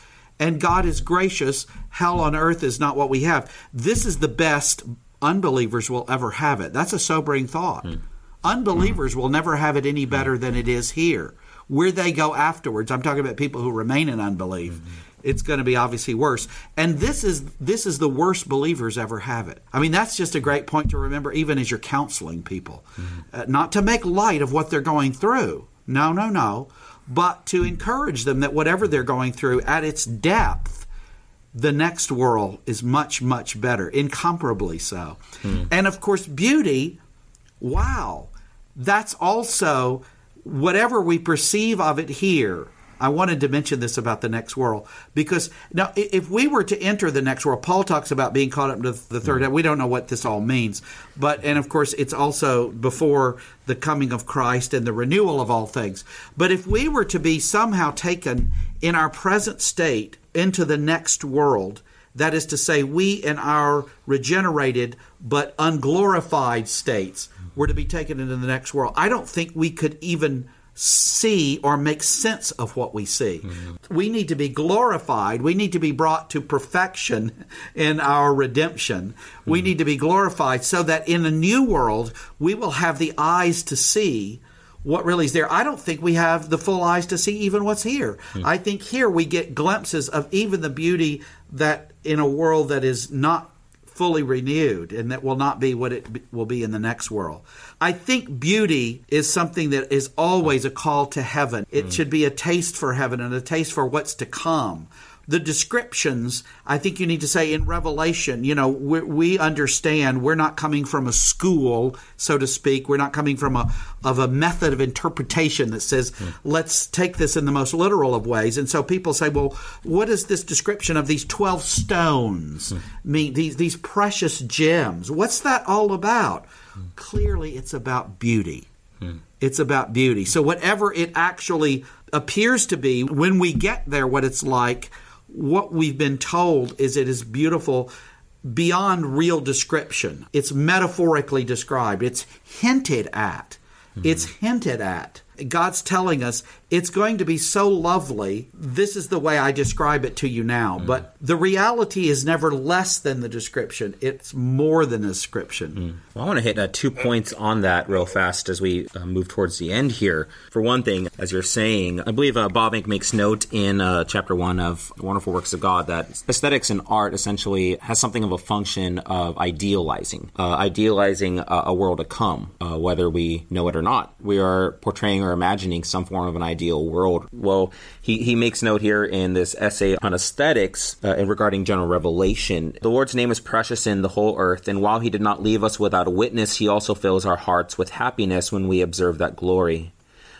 And God is gracious. Hell on earth is not what we have. This is the best unbelievers will ever have it. That's a sobering thought. Mm. Unbelievers will never have it any better than it is here. Where they go afterwards, I'm talking about people who remain in unbelief. Mm-hmm. It's going to be obviously worse. And this is this is the worst believers ever have it. I mean, that's just a great point to remember even as you're counseling people. Mm-hmm. Uh, not to make light of what they're going through. No, no, no. But to encourage them that whatever they're going through at its depth, the next world is much, much better, incomparably so. Hmm. And of course, beauty, wow, that's also whatever we perceive of it here I wanted to mention this about the next world because now, if we were to enter the next world, Paul talks about being caught up to the third. Mm-hmm. We don't know what this all means, but and of course, it's also before the coming of Christ and the renewal of all things. But if we were to be somehow taken in our present state into the next world, that is to say, we in our regenerated but unglorified states were to be taken into the next world. I don't think we could even see or make sense of what we see. Mm-hmm. We need to be glorified. We need to be brought to perfection in our redemption. Mm-hmm. We need to be glorified so that in a new world, we will have the eyes to see what really is there. I don't think we have the full eyes to see even what's here. Mm-hmm. I think here we get glimpses of even the beauty that in a world that is not fully renewed and that will not be what it will be in the next world. I think beauty is something that is always a call to heaven. It mm. should be a taste for heaven and a taste for what's to come the descriptions, I think you need to say in Revelation, you know, we, we, understand we're not coming from a school, so to speak. We're not coming from a of a method of interpretation that says, mm. let's take this in the most literal of ways. And so people say, well, what is this description of these twelve stones mm. mean? These these precious gems. What's that all about? Mm. Clearly, it's about beauty. Hmm. It's about beauty. So whatever it actually appears to be, when we get there, what it's like what we've been told is it is beautiful beyond real description. It's metaphorically described, it's hinted at. Mm-hmm. It's hinted at. God's telling us it's going to be so lovely. This is the way I describe it to you now. Mm. But the reality is never less than the description, it's more than a description. Mm. Well, I want to hit uh, two points on that real fast as we uh, move towards the end here. For one thing, as you're saying, I believe uh, Bavinck makes note in uh, chapter one of Wonderful Works of God that aesthetics and art essentially has something of a function of idealizing, uh, idealizing a world to come, uh, whether we know it or not. We are portraying or imagining some form of an ideal world. Well, he, he makes note here in this essay on aesthetics uh, and regarding general revelation. The Lord's name is precious in the whole earth, and while he did not leave us without a witness, he also fills our hearts with happiness when we observe that glory.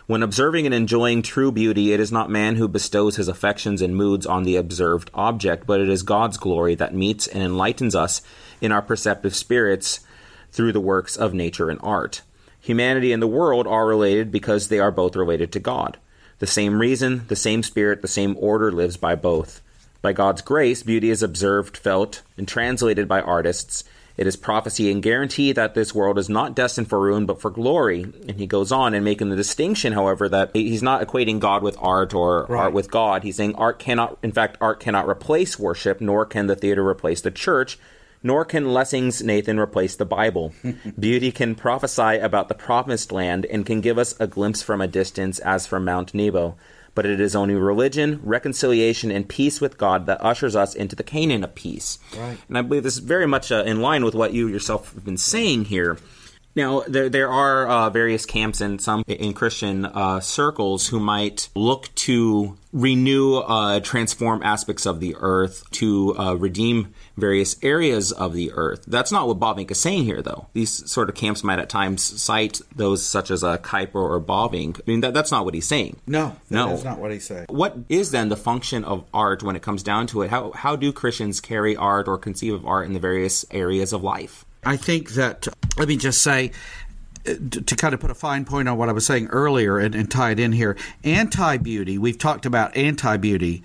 When observing and enjoying true beauty, it is not man who bestows his affections and moods on the observed object, but it is God's glory that meets and enlightens us in our perceptive spirits through the works of nature and art. Humanity and the world are related because they are both related to God. The same reason, the same spirit, the same order lives by both. By God's grace, beauty is observed, felt, and translated by artists it is prophecy and guarantee that this world is not destined for ruin but for glory. And he goes on and making the distinction, however, that he's not equating God with art or right. art with God. He's saying art cannot, in fact, art cannot replace worship, nor can the theater replace the church, nor can Lessing's Nathan replace the Bible. Beauty can prophesy about the promised land and can give us a glimpse from a distance as from Mount Nebo but it is only religion, reconciliation, and peace with God that ushers us into the Canaan of peace. Right. And I believe this is very much uh, in line with what you yourself have been saying here. Now, there, there are uh, various camps and some in Christian uh, circles who might look to renew, uh, transform aspects of the earth, to uh, redeem various areas of the earth. That's not what Bavinck is saying here, though. These sort of camps might at times cite those such as a Kuyper or Bavinck. I mean, that, that's not what he's saying. No, no, that's not what he's saying. What is then the function of art when it comes down to it? How, how do Christians carry art or conceive of art in the various areas of life? I think that, let me just say, to kind of put a fine point on what I was saying earlier and, and tie it in here, anti beauty, we've talked about anti beauty.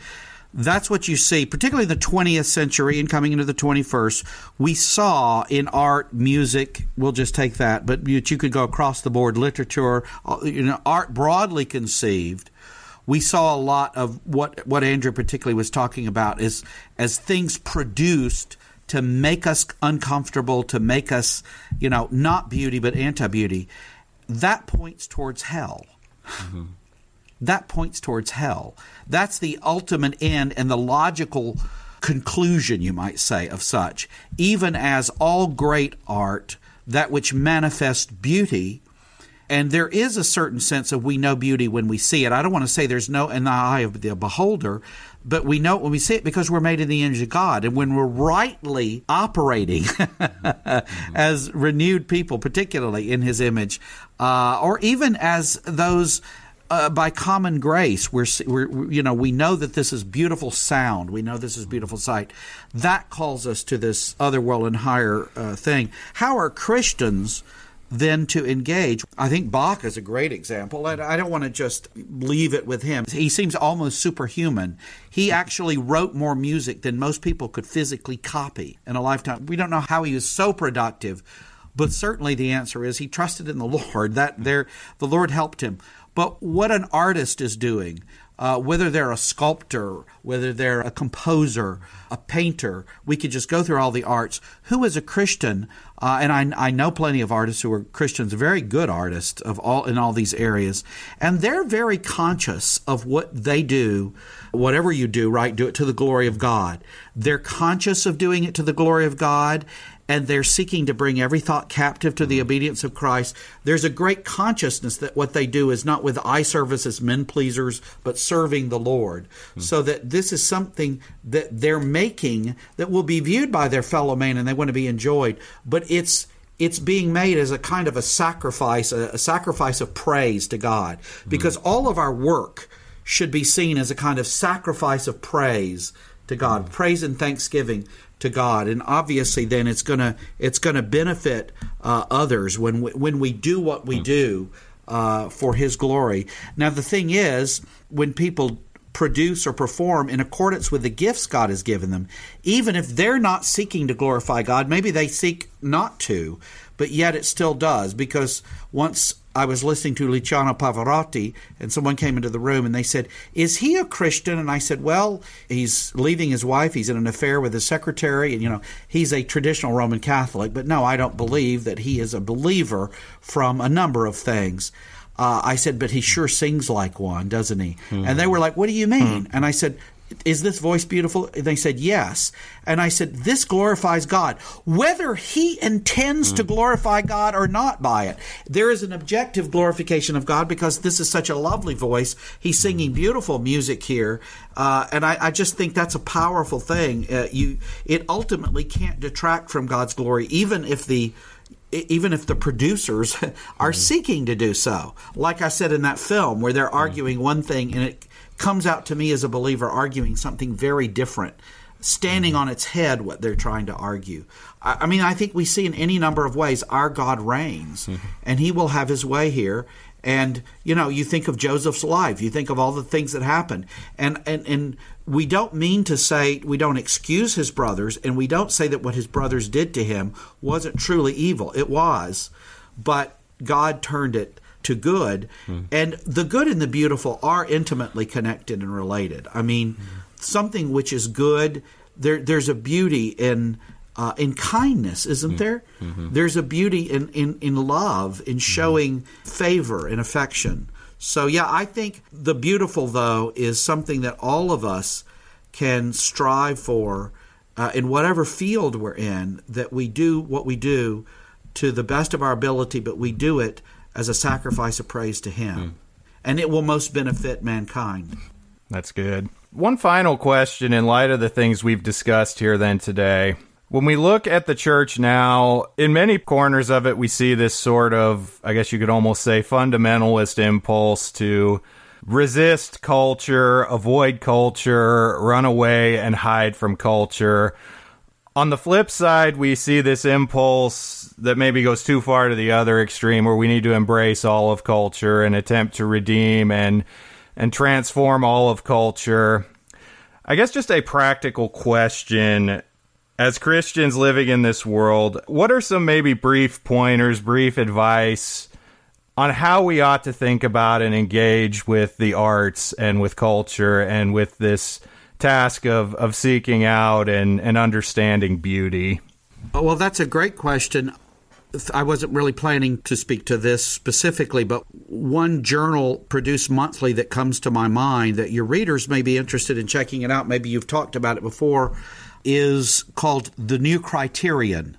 That's what you see, particularly in the 20th century and coming into the 21st. We saw in art, music, we'll just take that, but you, you could go across the board, literature, you know, art broadly conceived we saw a lot of what what Andrew particularly was talking about is as things produced to make us uncomfortable, to make us, you know, not beauty but anti beauty, that points towards hell. Mm-hmm. That points towards hell. That's the ultimate end and the logical conclusion, you might say, of such. Even as all great art, that which manifests beauty, and there is a certain sense of we know beauty when we see it. I don't want to say there's no in the eye of the beholder, but we know it when we see it because we're made in the image of God. And when we're rightly operating as renewed people, particularly in His image, uh, or even as those. Uh, by common grace, we're, we're, you know, we know that this is beautiful sound. We know this is beautiful sight. That calls us to this other world and higher uh, thing. How are Christians then to engage. I think Bach is a great example. and I don't want to just leave it with him. He seems almost superhuman. He actually wrote more music than most people could physically copy in a lifetime. We don't know how he was so productive, but certainly the answer is he trusted in the Lord. That there the Lord helped him. But what an artist is doing uh, whether they're a sculptor, whether they're a composer, a painter, we could just go through all the arts. Who is a Christian? Uh, and I, I know plenty of artists who are Christians, very good artists of all in all these areas, and they're very conscious of what they do. Whatever you do, right? Do it to the glory of God. They're conscious of doing it to the glory of God, and they're seeking to bring every thought captive to the obedience of Christ. There's a great consciousness that what they do is not with eye service as men pleasers, but serving the Lord. Mm-hmm. So that this is something that they're making that will be viewed by their fellow man and they want to be enjoyed. But it's it's being made as a kind of a sacrifice, a, a sacrifice of praise to God. Hmm. Because mm-hmm. all of our work should be seen as a kind of sacrifice of praise to God, mm-hmm. praise and thanksgiving to God, and obviously, then it's gonna it's gonna benefit uh, others when we, when we do what we do uh, for His glory. Now, the thing is, when people produce or perform in accordance with the gifts God has given them, even if they're not seeking to glorify God, maybe they seek not to, but yet it still does because once I was listening to Luciano Pavarotti, and someone came into the room and they said, Is he a Christian? And I said, Well, he's leaving his wife. He's in an affair with his secretary, and, you know, he's a traditional Roman Catholic. But no, I don't believe that he is a believer from a number of things. Uh, I said, But he sure sings like one, doesn't he? Mm-hmm. And they were like, What do you mean? Mm-hmm. And I said, is this voice beautiful? And they said, Yes. And I said, This glorifies God. Whether he intends mm. to glorify God or not by it, there is an objective glorification of God because this is such a lovely voice. He's singing beautiful music here. Uh, and I, I, just think that's a powerful thing. Uh, you, It ultimately can't detract from God's glory, even if the even if the producers are mm seeking to do so. Like I said in that film, where they're arguing mm one thing and it comes out to me as a believer arguing something very different, standing mm-hmm. on its head what they're trying to argue. I, I, mean, I think we see in any number of ways our God reigns, mm-hmm. and He will have His way here. And you know, you think of Joseph's life, you think of all the things that happened, and and and we don't mean to say we don't excuse his brothers, and we don't say that what his brothers did to him wasn't truly evil. It was, but God turned it to good. Mm. And the good and the beautiful are intimately connected and related. I mean, mm. something which is good, there, there's a beauty in. Uh, in kindness, isn't mm. there? Mm-hmm. There's a beauty in, in, in love, in mm-hmm. showing favor and affection. So, yeah, I think the beautiful, though, is something that all of us can strive for uh, in whatever field we're in, that we do what we do to the best of our ability, but we do it as a sacrifice of praise to Him. Mm. And it will most benefit mankind. That's good. One final question in light of the things we've discussed here then today. When we look at the church now, in many corners of it, we see this sort of, I guess you could almost say, fundamentalist impulse to resist culture, avoid culture, run away and hide from culture. On the flip side, we see this impulse that maybe goes too far to the other extreme where we need to embrace all of culture and attempt to redeem and and transform all of culture. I guess just a practical question as Christians living in this world, what are some maybe brief pointers, brief advice on how we ought to think about and engage with the arts and with culture and with this task of, of seeking out and, and understanding beauty? Oh, well, that's a great question. I wasn't really planning to speak to this specifically, but one journal produced monthly that comes to my mind that your readers may be interested in checking it out. Maybe you've talked about it before is called the New Criterion.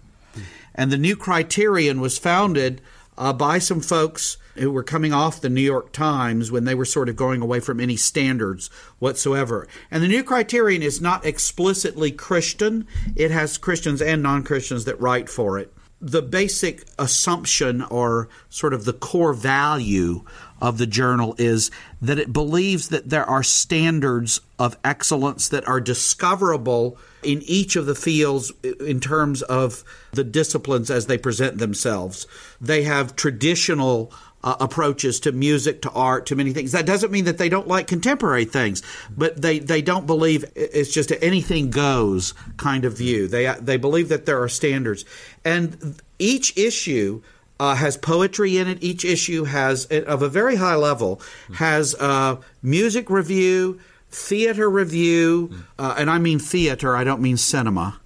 And the New Criterion was founded uh, by some folks who were coming off the New York Times when they were sort of going away from any standards whatsoever. And the New Criterion is not explicitly Christian, it has Christians and non Christians that write for it. The basic assumption or sort of the core value of the journal is that it believes that there are standards of excellence that are discoverable in each of the fields in terms of the disciplines as they present themselves. They have traditional uh, approaches to music, to art, to many things. That doesn't mean that they don't like contemporary things, but they, they don't believe it's just an anything goes kind of view. They they believe that there are standards, and each issue uh, has poetry in it. Each issue has, of a very high level, has uh, music review, theater review, uh, and I mean theater. I don't mean cinema.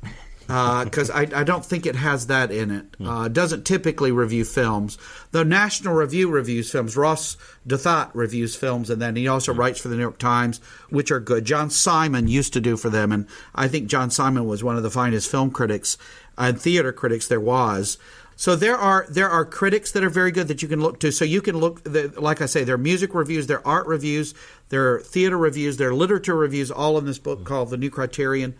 Because uh, I, I, don't think it has that in it. Uh, doesn't typically review films. The National Review reviews films. Ross Douthat reviews films, and then he also writes for the New York Times, which are good. John Simon used to do for them, and I think John Simon was one of the finest film critics and theater critics there was. So there are there are critics that are very good that you can look to. So you can look, like I say, there are music reviews, there are art reviews, there are theater reviews, there are literature reviews, all in this book called The New Criterion.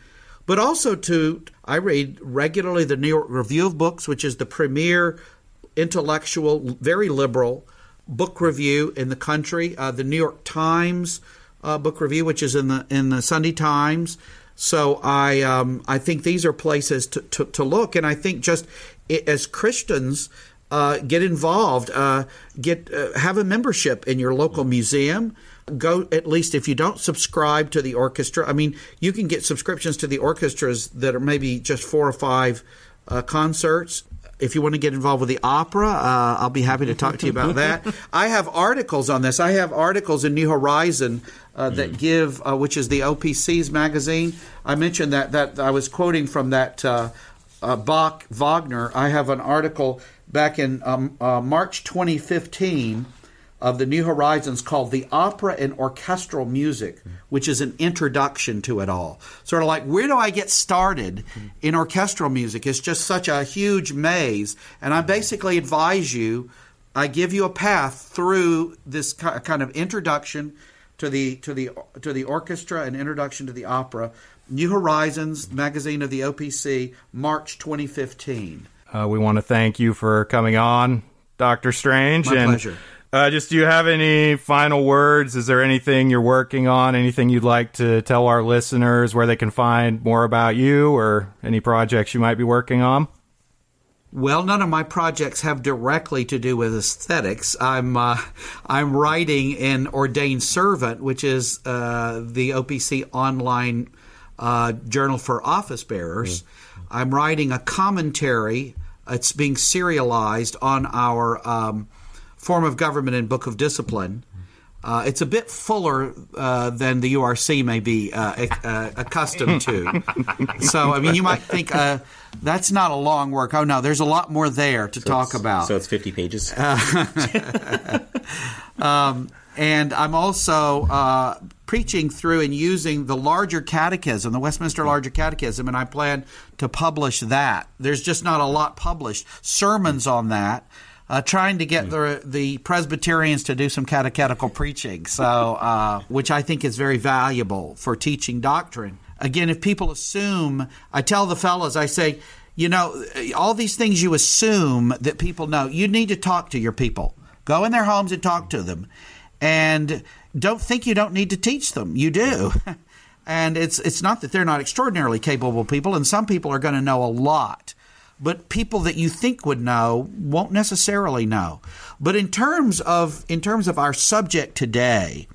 But also to I read regularly the New York Review of Books, which is the premier intellectual, very liberal book review in the country. Uh, the New York Times uh, book review, which is in the in the Sunday Times. So I um, I think these are places to, to, to look, and I think just as Christians, uh, get involved. Uh, get uh, have a membership in your local museum. Go at least if you don't subscribe to the orchestra. I mean, you can get subscriptions to the orchestras that are maybe just four or five uh, concerts. If you want to get involved with the opera, uh, I'll be happy to talk to you about that. I have articles on this. I have articles in New Horizon uh, that mm. give, which is the OPC's magazine. I mentioned that that I was quoting from that uh, Bach Wagner, I have an article back in um, uh, March 2015 of the New Horizons called the Opera and Orchestral Music, which is an introduction to it all. Sort of like, where do I get started in orchestral music? It's just such a huge maze. And I basically advise you, I give you a path through this kind of introduction to the to the to the orchestra and introduction to the opera. New Horizons magazine of the OPC, March 2015. Uh, we want to thank you for coming on, Doctor Strange. My and pleasure. Uh, just do you have any final words? Is there anything you're working on? Anything you'd like to tell our listeners where they can find more about you or any projects you might be working on? Well, none of my projects have directly to do with aesthetics. I'm uh, I'm writing in Ordained Servant, which is uh, the OPC online uh, journal for office bearers. Mm. I'm writing a commentary. It's being serialized on our um, form of government and book of discipline. Uh, it's a bit fuller uh, than the URC may be uh, uh, accustomed to. so, I mean, you might think uh, that's not a long work. Oh, no, there's a lot more there to so talk about. So it's 50 pages. um, and I'm also uh, preaching through and using the larger catechism, the Westminster Larger Catechism, and I plan to publish that. There's just not a lot published. Sermons on that uh, trying to get the the Presbyterians to do some catechetical preaching, so uh, which I think is very valuable for teaching doctrine. Again, if people assume, I tell the fellows, I say, you know, all these things you assume that people know, you need to talk to your people. Go in their homes and talk to them, and don't think you don't need to teach them. You do. and it's it's not that they're not extraordinarily capable people, and some people are going to know a lot but people that you think would know won't necessarily know. But in terms of in terms of our subject today,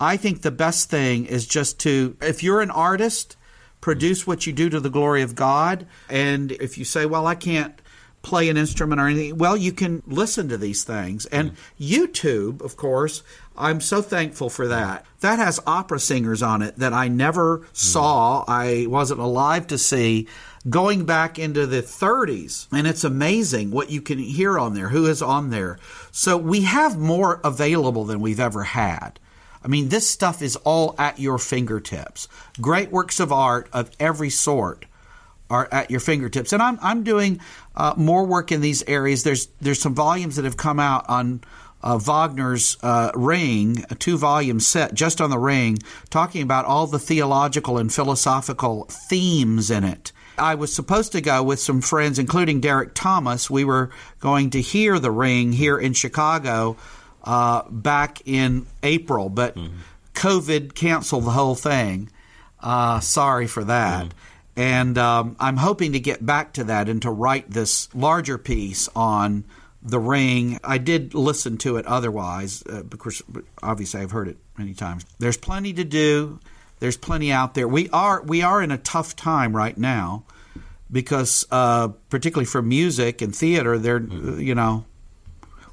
I think the best thing is just to if you're an artist, produce what you do to the glory of God, and if you say, "Well, I can't play an instrument or anything," well, you can listen to these things. And YouTube, of course, I'm so thankful for that. That has opera singers on it that I never saw. I wasn't alive to see going back into the 30s. And it's amazing what you can hear on there, who is on there. So we have more available than we've ever had. I mean, this stuff is all at your fingertips. Great works of art of every sort are at your fingertips. And I'm, I'm doing uh, more work in these areas. There's, there's some volumes that have come out on uh, Wagner's uh, Ring, a two volume set just on the Ring, talking about all the theological and philosophical themes in it. I was supposed to go with some friends, including Derek Thomas. We were going to hear the ring here in Chicago uh, back in April, but mm-hmm. COVID canceled the whole thing. Uh, sorry for that. Mm-hmm. And um, I'm hoping to get back to that and to write this larger piece on the ring. I did listen to it otherwise, uh, because obviously I've heard it many times. There's plenty to do. There's plenty out there. We are we are in a tough time right now because uh, particularly for music and theater, they're mm-hmm. you know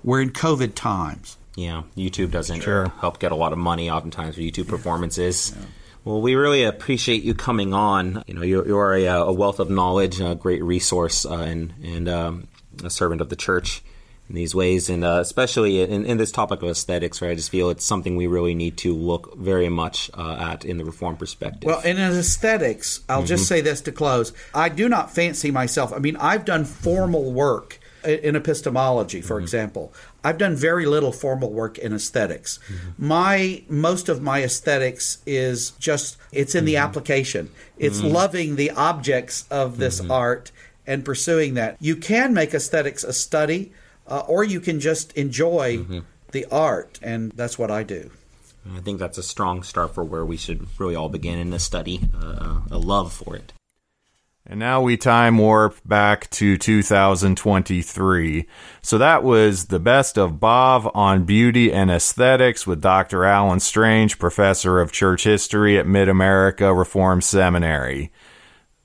we're in COVID times. Yeah, YouTube doesn't sure. help get a lot of money oftentimes for YouTube performances. Yeah. Well, we really appreciate you coming on. You know, you're, you're a, a, wealth of knowledge, a great resource, uh, and and um, a servant of the church in these ways, and uh, especially in, in, this topic of aesthetics, right? I just feel it's something we really need to look very much uh, at in the reform perspective. Well, in aesthetics, I'll mm-hmm. just say this to close: I do not fancy myself. I mean, I've done formal work in epistemology, for mm-hmm. example. I've done very little formal work in esthetics mm-hmm. My most of my aesthetics is just it's in the mm-hmm. application. It's mm-hmm. loving the objects of this mm-hmm. art and pursuing that. You can make aesthetics a study uh, or you can just enjoy mm-hmm. the art, and that's what I do. I think that's a strong start for where we should really all begin in the study, uh, a love for it. And now we time warp back to 2023. So that was the best of Bav on beauty and aesthetics with Dr. Alan Strange, professor of church history at Mid America Reformed Seminary.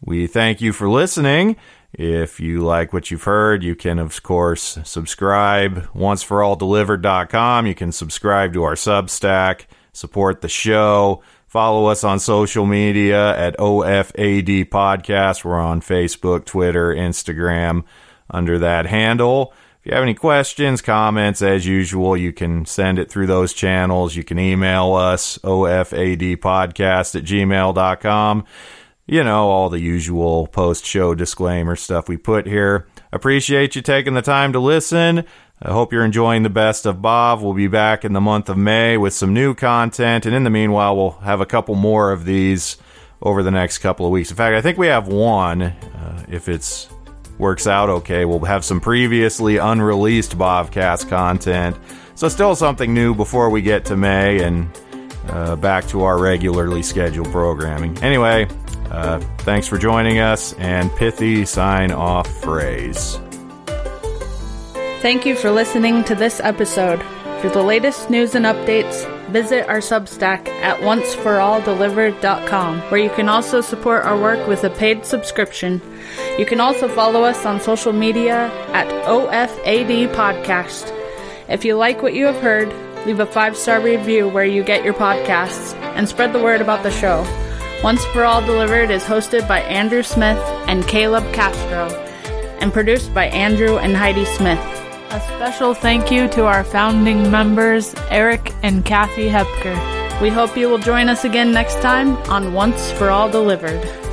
We thank you for listening. If you like what you've heard, you can, of course, subscribe onceforalldelivered.com. You can subscribe to our Substack, support the show, follow us on social media at OFAD Podcast. We're on Facebook, Twitter, Instagram under that handle. If you have any questions, comments, as usual, you can send it through those channels. You can email us, OFAD Podcast at gmail.com. You know, all the usual post show disclaimer stuff we put here. Appreciate you taking the time to listen. I hope you're enjoying the best of Bav. We'll be back in the month of May with some new content. And in the meanwhile, we'll have a couple more of these over the next couple of weeks. In fact, I think we have one. Uh, if it's works out okay, we'll have some previously unreleased Bavcast content. So still something new before we get to May and uh, back to our regularly scheduled programming. Anyway, uh, thanks for joining us and pithy sign off phrase. Thank you for listening to this episode. For the latest news and updates, visit our Substack at onceforalldelivered.com, where you can also support our work with a paid subscription. You can also follow us on social media at OFAD Podcast. If you like what you have heard, leave a five star review where you get your podcasts and spread the word about the show. Once for All Delivered is hosted by Andrew Smith and Caleb Castro and produced by Andrew and Heidi Smith. A special thank you to our founding members, Eric and Kathy Hepker. We hope you will join us again next time on Once for All Delivered.